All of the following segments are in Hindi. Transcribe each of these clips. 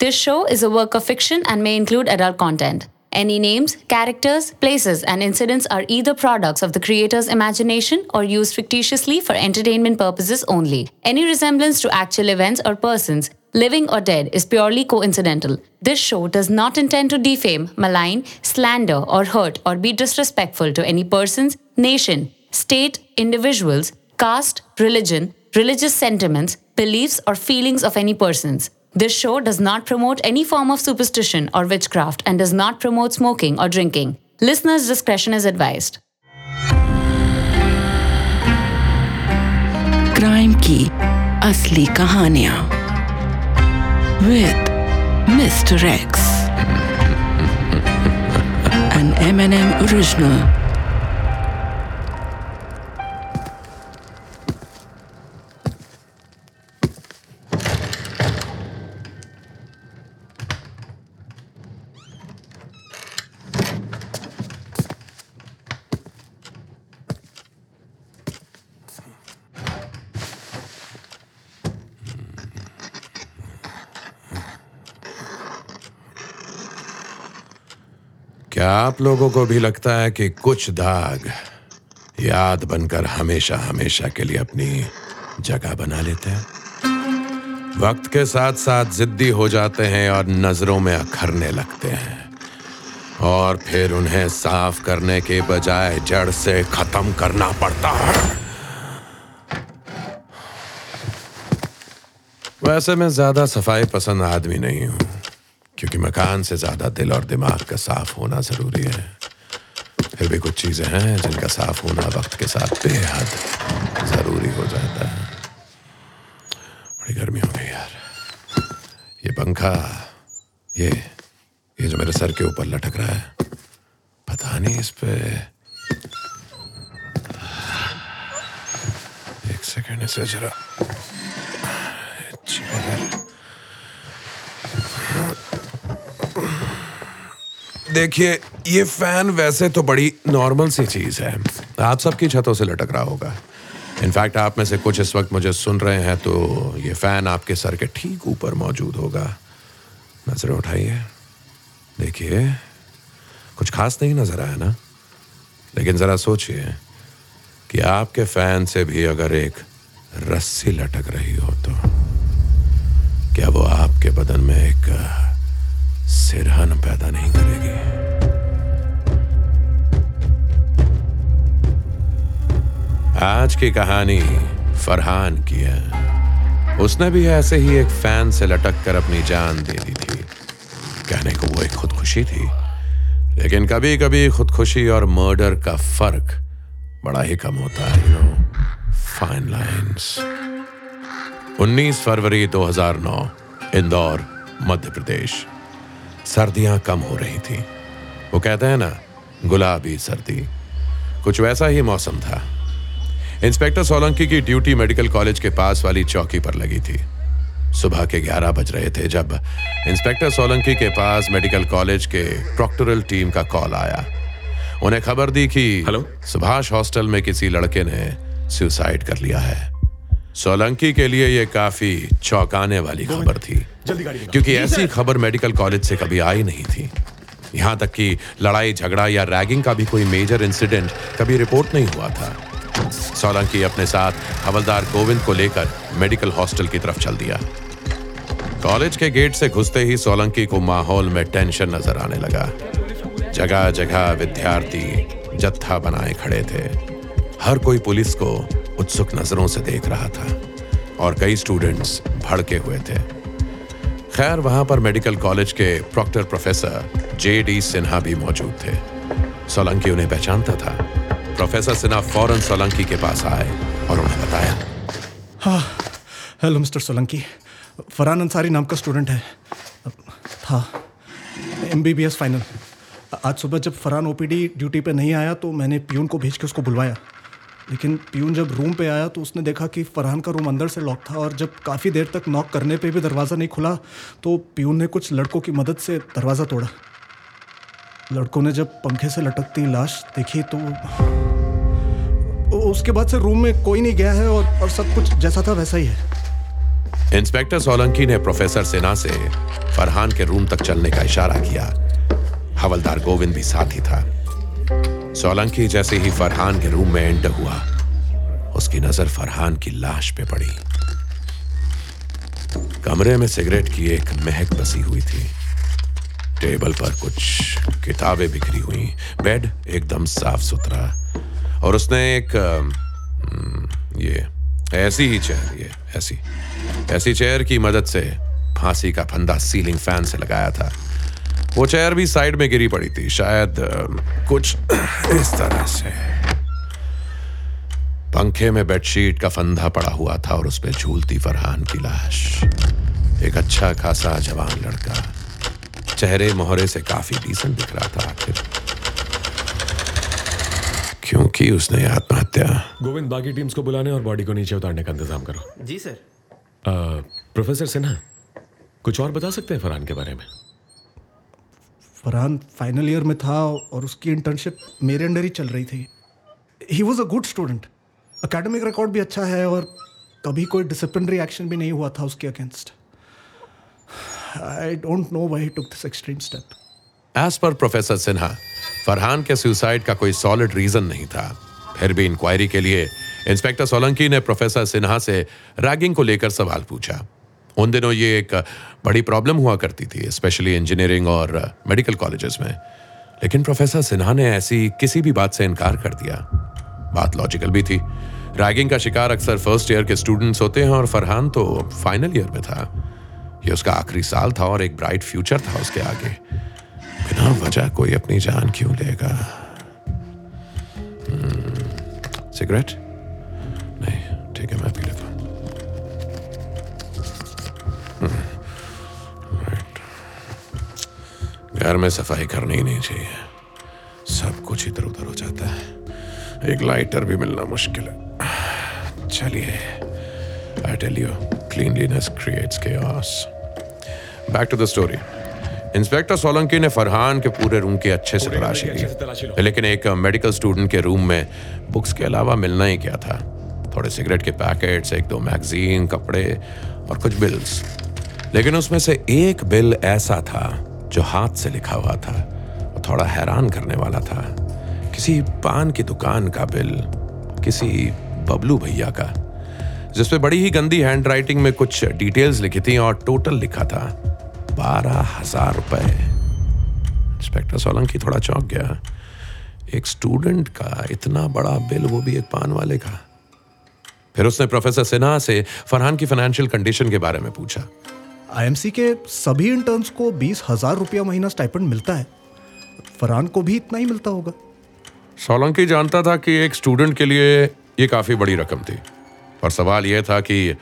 This show is a work of fiction and may include adult content. Any names, characters, places, and incidents are either products of the creator's imagination or used fictitiously for entertainment purposes only. Any resemblance to actual events or persons, living or dead, is purely coincidental. This show does not intend to defame, malign, slander, or hurt or be disrespectful to any persons, nation, state, individuals, caste, religion, religious sentiments, beliefs, or feelings of any persons. This show does not promote any form of superstition or witchcraft and does not promote smoking or drinking. Listeners' discretion is advised. Crime की असली कहानियां with mister X N M N M original क्या आप लोगों को भी लगता है कि कुछ दाग याद बनकर हमेशा हमेशा के लिए अपनी जगह बना लेते हैं। वक्त के साथ साथ जिद्दी हो जाते हैं और नज़रों में अखरने लगते हैं। और फिर उन्हें साफ़ करने के बजाय जड़ से खत्म करना पड़ता है। वैसे मैं ज़्यादा सफ़ाई पसंद आदमी नहीं हूँ। क्योंकि मकान से ज़्यादा दिल और दिमाग का साफ़ होना ज़रूरी है। फिर भी कुछ चीज़ें हैं जिनका साफ़ होना वक्त के साथ बेहद ज़रूरी हो जाता है। बड़ी गर्मी हो गई यार। ये पंखा, ये ये जो मेरे सर के ऊपर लटक रहा है, पता नहीं इस पे। एक सेकेंड इसे जरा। देखिए, ये फ़ैन वैसे तो बड़ी नॉर्मल सी चीज़ है। आप सबकी छतों से लटक रहा होगा। इनफैक्ट आप में से कुछ इस वक्त मुझे सुन रहे हैं तो ये फ़ैन आपके सर के ठीक ऊपर मौजूद होगा। नज़रें उठाइए। देखिए, कुछ खास नहीं नज़र आया ना? लेकिन जरा सोचिए कि आपके फ़ैन से भी अगर एक रस्सी लटक रही हो तो क्या वो आपके बदन में एक आज की कहानी फरहान की है। उसने भी ऐसे ही एक फ़ैन से लटक कर अपनी जान दे दी थी। कहने को वो एक खुदकुशी थी। लेकिन कभी कभी खुदकुशी और मर्डर का फ़र्क बड़ा ही कम होता है यू नो फाइन लाइंस 19 फरवरी 2009 इंदौर, मध्य प्रदेश। सर्दियाँ कम हो रही थी। वो कहते हैं ना, गुलाबी सर्दी। कुछ वैसा ही मौसम था। इंस्पेक्टर सोलंकी की ड्यूटी मेडिकल कॉलेज के पास वाली चौकी पर लगी थी। सुबह के 11 बज रहे थे जब इंस्पेक्टर सोलंकी के पास मेडिकल कॉलेज के प्रॉक्टोरल टीम का कॉल आया। उन्हें खबर दी कि हेलो? सुभाष हॉस्टल में किसी लड़के ने सुसाइड कर लिया है। सोलंकी के लिए यह काफ़ी चौंकाने वाली खबर थी क्योंकि ऐसी खबर मेडिकल कॉलेज से कभी आई नहीं थी। यहाँ तक कि लड़ाई झगड़ा या रैगिंग का भी कोई मेजर इंसिडेंट कभी रिपोर्ट नहीं हुआ था। सोलंकी अपने साथ हवलदार गोविंद को लेकर मेडिकल हॉस्टल की तरफ़ चल दिया। कॉलेज के गेट से घुसते ही सोलंकी को माहौल में टेंशन नज़र आने लगा। जगह जगह विद्यार्थी जत्था बनाए खड़े थे। हर कोई पुलिस को उत्सुक नज़रों से देख रहा था और कई स्टूडेंट्स भड़के हुए थे। खैर, वहाँ पर मेडिकल कॉलेज के proctor professor J D Sinha भी मौजूद थे। सोलंकी उन्हें पहचानता था। प्रोफेसर सिन्हा फ़ौरन सोलंकी के पास आए और उन्हें बताया। हाँ हेलो मिस्टर सोलंकी। फरहान अंसारी नाम का स्टूडेंट है। था M B B S final आज सुबह जब फरहान ओपीडी ड्यूटी पे नहीं आया तो मैंने पियून को भेज के उसको बुलवाया। लेकिन पियून जब रूम पे आया तो उसने देखा कि फरहान का रूम अंदर से लॉक था और जब काफ़ी देर तक नॉक करने पे भी दरवाज़ा नहीं खुला तो पियून ने कुछ लड़कों की मदद से दरवाज़ा तोड़ा। लड़कों ने जब पंखे से लटकती लाश देखी तो उसके बाद से रूम में कोई नहीं गया है और, और सब कुछ जैसा था वैसा ही है। इंस्पेक्टर सोलंकी ने प्रोफेसर सिन्हा से फरहान के रूम तक चलने का इशारा किया। हवलदार गोविंद भी साथ ही था। सोलंकी जैसे ही फरहान के रूम में एंटर हुआ उसकी नज़र फरहान की लाश पे पड़ी। कमरे में सिगरेट की एक महक बसी हुई थी। टेबल पर कुछ किताबें बिखरी हुई। बेड एकदम साफ़ सुथरा और उसने एक ये, ऐसी ही चेयर ये, ऐसी ऐसी चेयर की मदद से फांसी का फंदा सीलिंग फ़ैन से लगाया था। वो चेयर भी साइड में गिरी पड़ी थी, शायद कुछ इस तरह से। पंखे में बेडशीट का फंदा पड़ा हुआ था और उस पर झूलती फरहान की लाश। एक अच्छा खासा जवान लड़का। चेहरे मोहरे से काफ़ी डिसेंट दिख रहा था आखिर। क्योंकि उसने आत्महत्या। गोविंद बाकी टीम्स को बुलाने और बॉडी को नीचे उतारने का इंतज़ाम करो। जी सर। प्रोफेसर सिन्हा कुछ और बता सकते हैं फरहान के बारे में? फरहान फाइनल ईयर में था और उसकी इंटर्नशिप मेरे अंडर ही चल रही थी। He was a good student academic record भी अच्छा है और कभी कोई डिसिप्लिनरी एक्शन भी नहीं हुआ था उसके against I don't know why took this extreme step as per professor Sinha Farhan के सुसाइड का कोई सॉलिड रीजन नहीं था फिर भी इंक्वायरी के लिए इंस्पेक्टर सोलंकी ने प्रोफेसर सिन्हा से रैगिंग को लेकर सवाल पूछा उन दिनों ये एक बड़ी प्रॉब्लम हुआ करती थी स्पेशली इंजीनियरिंग और मेडिकल कॉलेजेस में. लेकिन प्रोफेसर सिन्हा ने ऐसी किसी भी बात से इनकार कर दिया। बात लॉजिकल भी थी। रैगिंग का शिकार अक्सर फ़र्स्ट ईयर के स्टूडेंट्स होते हैं और फरहान तो फाइनल ईयर में था। ये उसका आखिरी साल था और एक ब्राइट फ्यूचर था उसके आगे। बिना वजह कोई अपनी जान क्यों लेगा? हम्म, सिगरेट? नहीं ठीक है मैं पी लेता हम्म। घर में सफ़ाई करनी ही नहीं चाहिए। सब कुछ इधर उधर हो जाता है। एक लाइटर भी मिलना मुश्किल है। चलिए I tell you cleanliness creates chaos. Back to the story inspector Solanki ने फरहान के पूरे रूम की अच्छे से तलाशी की लो। लेकिन एक मेडिकल स्टूडेंट के रूम में बुक्स के अलावा मिलना ही क्या था? थोड़े सिगरेट के पैकेट्स एक दो मैगजीन कपड़े और कुछ बिल्स लेकिन उसमें से एक बिल ऐसा था जो हाथ से लिखा हुआ था और थोड़ा हैरान करने वाला था। किसी पान की दुकान का बिल किसी बबलू भैया का जिसपे बड़ी ही गंदी हैंडराइटिंग में कुछ डिटेल्स लिखी थी और टोटल लिखा था। बारह हज़ार रुपए। इंस्पेक्टर सोलंकी थोड़ा चौंक गया। एक स्टूडेंट का इतना बड़ा बिल वो भी एक पान वाले का। फिर उसने प्रोफेसर सिन्हा से फरहान की फाइनेंशियल कंडीशन के बारे में पूछा। आईएमसी के सभी इंटर्न्स को बीस हज़ार रुपया महीना स्टाइपेंड मिलता है। फरहान को भी इतना ही मिलता होगा। सोलंकी जानता था कि एक स्टूडेंट के लिए ये काफ़ी बड़ी रकम थी। पर सवाल यह था कि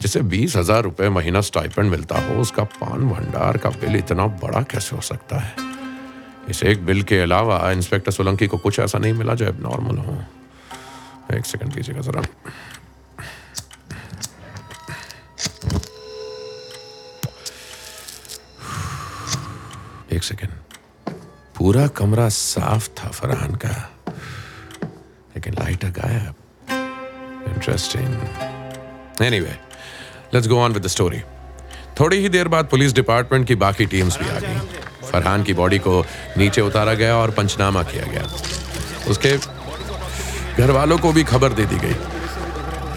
जिसे बीस हज़ार रुपए महीना स्टाइपेंड मिलता हो, उसका पान भंडार का बिल इतना बड़ा कैसे हो सकता है? इस एक बिल के अलावा इंस्पेक्टर सोलंकी को कुछ ऐसा नहीं मिला जो अब नॉर्मल हो। एक सेकंड दीजिएगा जरा। एक सेकंड पूरा कमरा साफ़ था फरहान का, लेकिन लाइटर गायब। Interesting anyway let's go on with the story थोड़ी ही देर बाद पुलिस डिपार्टमेंट की बाकी टीम्स भी आ गई। फरहान की बॉडी को नीचे उतारा गया और पंचनामा किया गया। उसके घर वालों को भी खबर दे दी गई।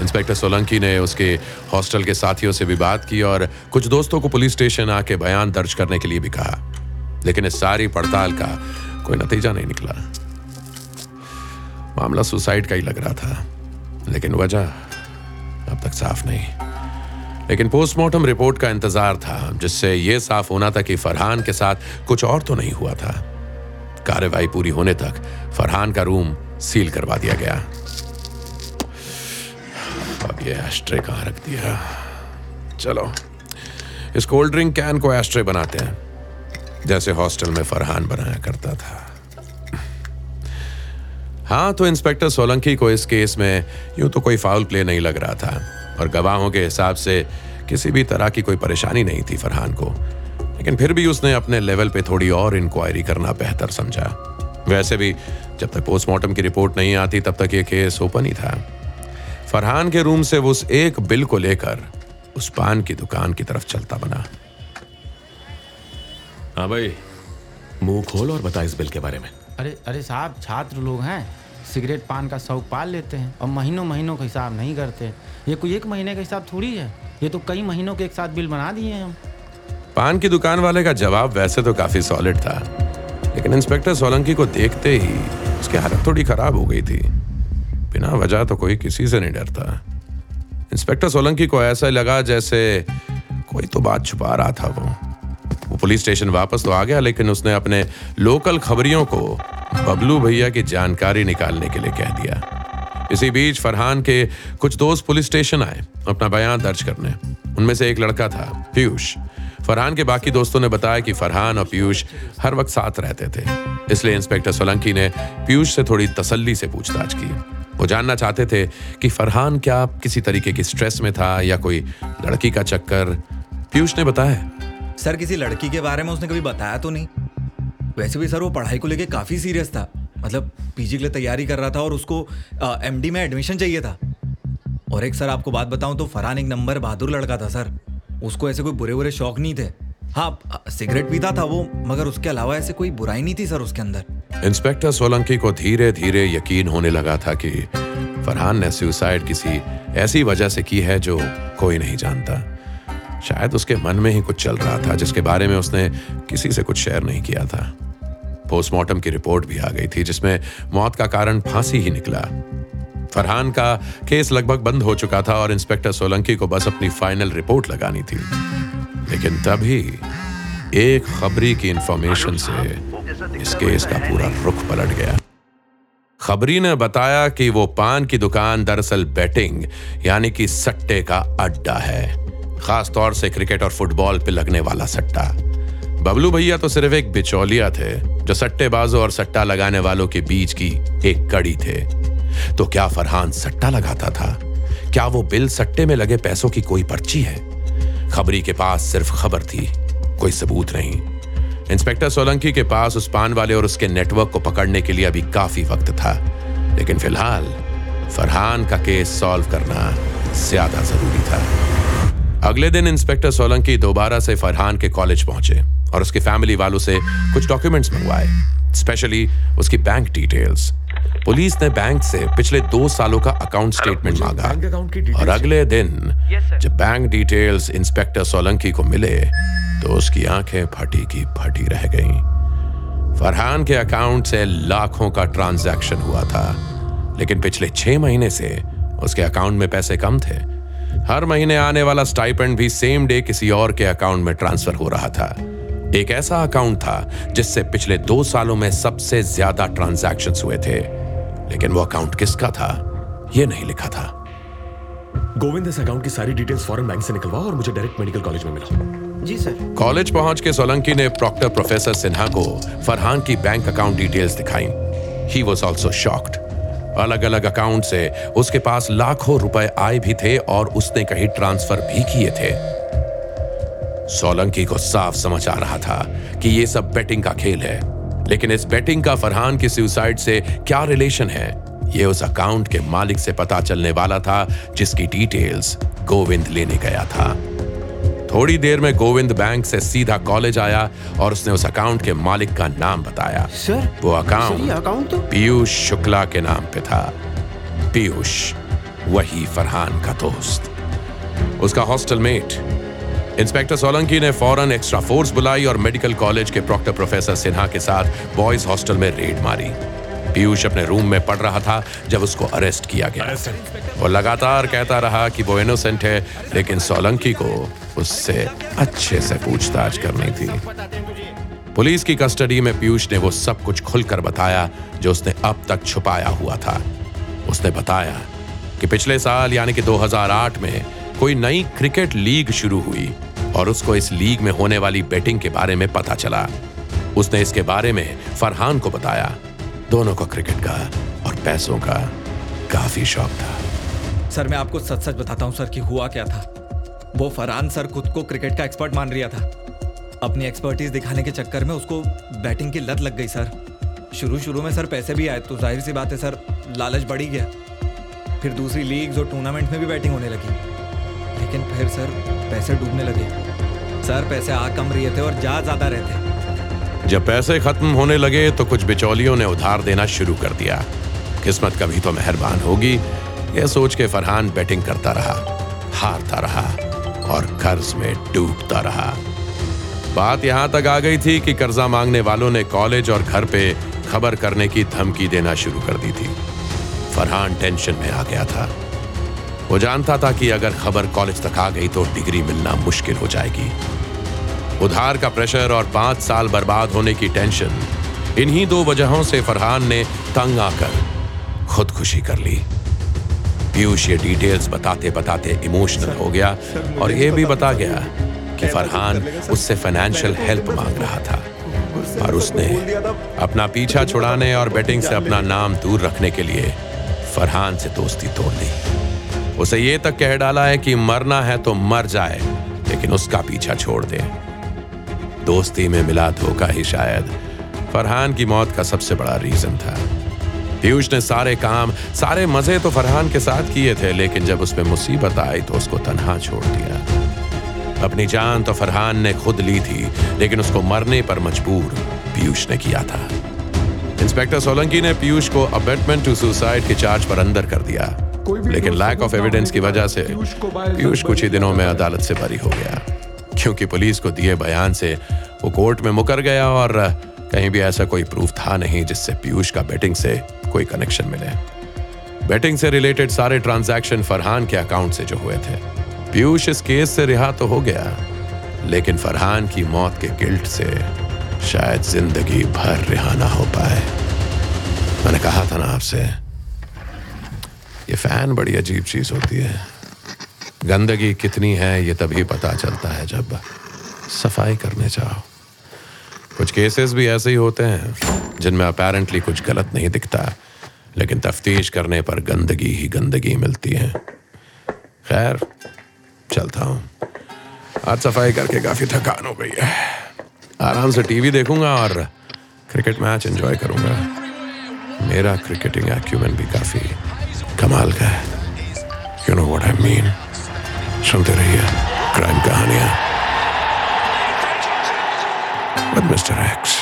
इंस्पेक्टर सोलंकी ने उसके हॉस्टल के साथियों से भी बात की और कुछ दोस्तों को पुलिस स्टेशन आके बयान दर्ज करने के लिए भी कहा। लेकिन इस सारी पड़ताल का कोई नतीजा नहीं निकला। मामला सुसाइड का ही लग रहा था। लेकिन वजह अब तक साफ़ नहीं। लेकिन पोस्टमार्टम रिपोर्ट का इंतज़ार था, जिससे यह साफ़ होना था कि फरहान के साथ कुछ और तो नहीं हुआ था। कार्यवाही पूरी होने तक फरहान का रूम सील करवा दिया गया। अब ये एस्ट्रे कहाँ रख दिया? चलो, इस कोल्ड ड्रिंक कैन को एस्ट्रे बनाते हैं, जैसे हॉस्टल में फरहान बनाया करता था। हाँ तो इंस्पेक्टर सोलंकी को इस केस में यूँ तो कोई फाउल प्ले नहीं लग रहा था। और गवाहों के हिसाब से किसी भी तरह की कोई परेशानी नहीं थी फरहान को। लेकिन फिर भी उसने अपने लेवल पे थोड़ी और इंक्वायरी करना बेहतर समझा। वैसे भी जब तक पोस्टमार्टम की रिपोर्ट नहीं आती तब तक ये केस ओपन ही था। फरहान के रूम से उस एक बिल को लेकर उस पान की दुकान की तरफ़ चलता बना। हाँ भाई मुँह खोल और बता इस बिल के बारे में। अरे अरे साहब छात्र लोग हैं। सिगरेट पान का शौक पाल लेते हैं और महीनों महीनों का हिसाब नहीं करते। ये कोई एक महीने का हिसाब थोड़ी है। ये तो कई महीनों के एक साथ बिल बना दिए हैं हम। पान की दुकान वाले का जवाब वैसे तो काफ़ी सॉलिड था। लेकिन इंस्पेक्टर सोलंकी को देखते ही उसकी हालत थोड़ी खराब हो गई थी। बिना वजह तो कोई किसी से नहीं डरता। इंस्पेक्टर सोलंकी को ऐसा लगा जैसे कोई तो बात छुपा रहा था वो। वो पुलिस स्टेशन वापस तो आ गया, लेकिन उसने अपने लोकल खबरियों को बबलू भैया की जानकारी निकालने के लिए कह दिया। इसी बीच फरहान के कुछ दोस्त पुलिस स्टेशन आए, अपना बयान दर्ज करने। उनमें से एक लड़का था, पीयूष। फरहान के बाकी दोस्तों ने बताया कि फरहान और पीयूष हर वक्त साथ रहते थे। इसलिए इंस्पेक्टर सोलंकी ने पीयूष से थोड़ी तसल्ली से पूछताछ की। वो जानना चाहते थे कि फरहान क्या किसी तरीके की स्ट्रेस में था या कोई लड़की का चक्कर। पीयूष ने बताया। सर, किसी लड़की के बारे में उसने कभी बताया तो नहीं? वैसे भी सर वो पढ़ाई को लेके काफ़ी सीरियस था। मतलब पीजी के लिए तैयारी कर रहा था और उसको एमडी में एडमिशन चाहिए था। और एक सर आपको बात बताऊँ तो फरहान एक नंबर बहादुर लड़का था सर। उसको ऐसे कोई बुरे बुरे शौक नहीं थे। हाँ सिगरेट पीता था वो, मगर उसके अलावा ऐसे कोई बुराई नहीं थी सर उसके अंदर। इंस्पेक्टर सोलंकी को धीरे धीरे यकीन होने लगा था कि फरहान ने सुसाइड किसी ऐसी वजह से की है जो कोई नहीं जानता। शायद उसके मन में ही कुछ चल रहा था, जिसके बारे में उसने किसी से कुछ शेयर नहीं किया था। पोस्टमार्टम की रिपोर्ट भी आ गई थी, जिसमें मौत का कारण फांसी ही निकला। फरहान का केस लगभग बंद हो चुका था और इंस्पेक्टर सोलंकी को बस अपनी फाइनल रिपोर्ट लगानी थी। लेकिन तभी एक खबरी की इंफॉर्मेशन से इस केस का पूरा रुख पलट गया। खबरी ने बताया कि वो पान की दुकान दरअसल बैटिंग यानी कि सट्टे का अड्डा है खास तौर से क्रिकेट और फुटबॉल पे लगने वाला सट्टा। बबलू भैया तो सिर्फ़ एक बिचौलिया थे, जो सट्टेबाजों और सट्टा लगाने वालों के बीच की एक कड़ी थे। तो क्या फरहान सट्टा लगाता था? क्या वो बिल सट्टे में लगे पैसों की कोई पर्ची है? खबरी के पास सिर्फ़ खबर थी, कोई सबूत नहीं। इंस्पेक्टर सोलंकी के पास उस पान वाले और उसके नेटवर्क को पकड़ने के लिए अभी काफ़ी वक्त था। लेकिन फ़िलहाल, फरहान का केस सॉल्व करना ज़्यादा ज़रूरी था। अगले दिन इंस्पेक्टर सोलंकी दोबारा से फरहान के कॉलेज पहुँचे। और उसके फैमिली वालों से कुछ डॉक्यूमेंट्स मंगवाए स्पेशली उसकी बैंक डिटेल्स पुलिस ने बैंक से पिछले दो सालों का अकाउंट स्टेटमेंट मांगा और अगले दिन जब बैंक डिटेल्स इंस्पेक्टर सोलंकी को मिले तो उसकी आँखें फटी की फटी रह गईं। फरहान के अकाउंट से लाखों का ट्रांजैक्शन हुआ था लेकिन पिछले छह महीने से उसके अकाउंट में पैसे कम थे। हर महीने आने वाला स्टाइपेंड भी सेम डे किसी और के अकाउंट में ट्रांसफ़र हो रहा था। एक ऐसा अकाउंट था जिससे पिछले दो सालों में सबसे ज़्यादा ट्रांजैक्शन हुए थे। लेकिन वो अकाउंट किसका था? यह नहीं लिखा था। गोविंद इस अकाउंट की सारी डिटेल्स फॉरेन बैंक से निकलवा और मुझे डायरेक्ट मेडिकल कॉलेज में मिला जी सर कॉलेज पहुँच के सोलंकी ने प्रॉक्टर प्रोफेसर सिन्हा को फरहान की बैंक अकाउंट डिटेल्स दिखाई। ही वॉज़ ऑल्सो शॉक्ड अलग अलग अकाउंट से उसके पास लाखों रुपए आए भी थे और उसने कहीं ट्रांसफ़र भी किए थे। सोलंकी को साफ़ समझ आ रहा था कि यह सब बेटिंग का खेल है। लेकिन इस बेटिंग का फरहान की सुसाइड से क्या रिलेशन है? यह उस अकाउंट के मालिक से पता चलने वाला था जिसकी डिटेल्स गोविंद लेने गया था। थोड़ी देर में गोविंद बैंक से सीधा कॉलेज आया और उसने उस अकाउंट के मालिक का नाम बताया। सर वो अकाउंट अकाउंट तो पीयूष शुक्ला के नाम पे था। पीयूष वही फरहान का दोस्त। उसका हॉस्टल मेट इंस्पेक्टर सोलंकी ने फ़ौरन एक्स्ट्रा फोर्स बुलाई और मेडिकल कॉलेज के प्रॉक्टर प्रोफेसर सिन्हा के साथ बॉयज़ हॉस्टल में रेड मारी। पीयूष अपने रूम में पढ़ रहा था जब उसको अरेस्ट किया गया। वो लगातार कहता रहा कि वो इनोसेंट है लेकिन सोलंकी को उससे अच्छे से पूछताछ करनी थी। पुलिस की कस्टडी में पीयूष ने वो सब कुछ खुलकर बताया जो उसने अब तक छुपाया हुआ था। उसने बताया कि पिछले साल यानी कि 2008 में कोई नई क्रिकेट लीग शुरू हुई। और उसको इस लीग में होने वाली बेटिंग के बारे में पता चला। उसने इसके बारे में फरहान को बताया। दोनों को क्रिकेट का और पैसों का काफ़ी शौक था। सर, मैं आपको सच सच बताता हूँ, सर, कि हुआ क्या था? वो फरहान सर खुद को क्रिकेट का एक्सपर्ट मान रिया था। अपनी एक्सपर्टीज दिखाने के चक्कर में उसको बैटिंग की लत लग गई, सर। शुरू शुरू में सर पैसे भी आए तो ज़ाहिर सी बात है, सर, लालच बढ़ गया। फिर दूसरी लीग्स और टूर्नामेंट में भी बैटिंग होने लगी। लेकिन फिर, सर पैसे डूबने लगे। सर, पैसे आ कम रहे थे और जा ज़्यादा रहे थे। जब पैसे खत्म होने लगे तो कुछ बिचौलियों ने उधार देना शुरू कर दिया। किस्मत कभी तो मेहरबान होगी। यह सोच के फरहान बैटिंग करता रहा, हारता रहा और कर्ज में डूबता रहा। बात यहाँ तक आ गई थी कि कर्जा मांगने वालों ने कॉलेज और घर पे खबर करने की धमकी देना शुरू कर दी थी। फरहान टेंशन में आ गया था। वो जानता था कि अगर खबर कॉलेज तक आ गई तो डिग्री मिलना मुश्किल हो जाएगी। उधार का प्रेशर और पाँच साल बर्बाद होने की टेंशन इन्हीं दो वजहों से फरहान ने तंग आकर खुदकुशी कर ली। पीयूष ये डिटेल्स बताते बताते इमोशनल हो गया और ये भी बता गया कि फरहान उससे फाइनेंशियल हेल्प मांग रहा था और उसने अपना पीछा छुड़ाने और बेटिंग से अपना नाम दूर रखने के लिए फरहान से दोस्ती तोड़ ली उसे ये तक कह डाला है कि मरना है तो मर जाए, लेकिन उसका पीछा छोड़ दे। दोस्ती में मिला धोखा ही शायद। फरहान की मौत का सबसे बड़ा रीजन था। पीयूष ने सारे काम, सारे मज़े तो फरहान के साथ किए थे, लेकिन जब उसमें मुसीबत आई तो उसको तनहा छोड़ दिया। अपनी जान तो फरहान ने खुद ली थी, लेकिन उसको मरने पर मजबूर पीयूष ने किया था। इंस्पेक्टर सोलंकी ने पीयूष को अबेटमेंट टू सुसाइड के चार्ज पर अंदर कर दिया। लेकिन लैक ऑफ़ एविडेंस की वजह से पीयूष कुछ ही दिनों में अदालत से बरी हो गया। क्योंकि पुलिस को दिए बयान से वो कोर्ट में मुकर गया और कहीं भी ऐसा कोई प्रूफ था नहीं जिससे पीयूष का बेटिंग से कोई कनेक्शन मिले। बेटिंग से रिलेटेड सारे ट्रांजैक्शन फरहान के अकाउंट से जो हुए थे। पीयूष इस केस से रिहा तो हो गया लेकिन फरहान की मौत के गिल्ट से शायद ज़िंदगी भर रिहा ना हो पाए। मैंने कहा था ना आपसे ये फ़ैन बड़ी अजीब चीज़ होती है। गंदगी कितनी है, ये तभी पता चलता है जब सफ़ाई करने जाओ। कुछ केसेस भी ऐसे ही होते हैं, जिनमें अपेरेंटली कुछ गलत नहीं दिखता, लेकिन तफ्तीश करने पर गंदगी ही गंदगी मिलती है। खैर, चलता हूँ। आज सफ़ाई करके काफ़ी थकान हो गई है। आराम से टीवी देखूँगा और क्रिकेट मैच एंजॉय करूँगा। मेरा क्रिकेटिंग एक्यूमेंट भी काफ़ी कमाल का है you know what I mean सुनते रहिए क्राइम कहानियाँ with Mr. X.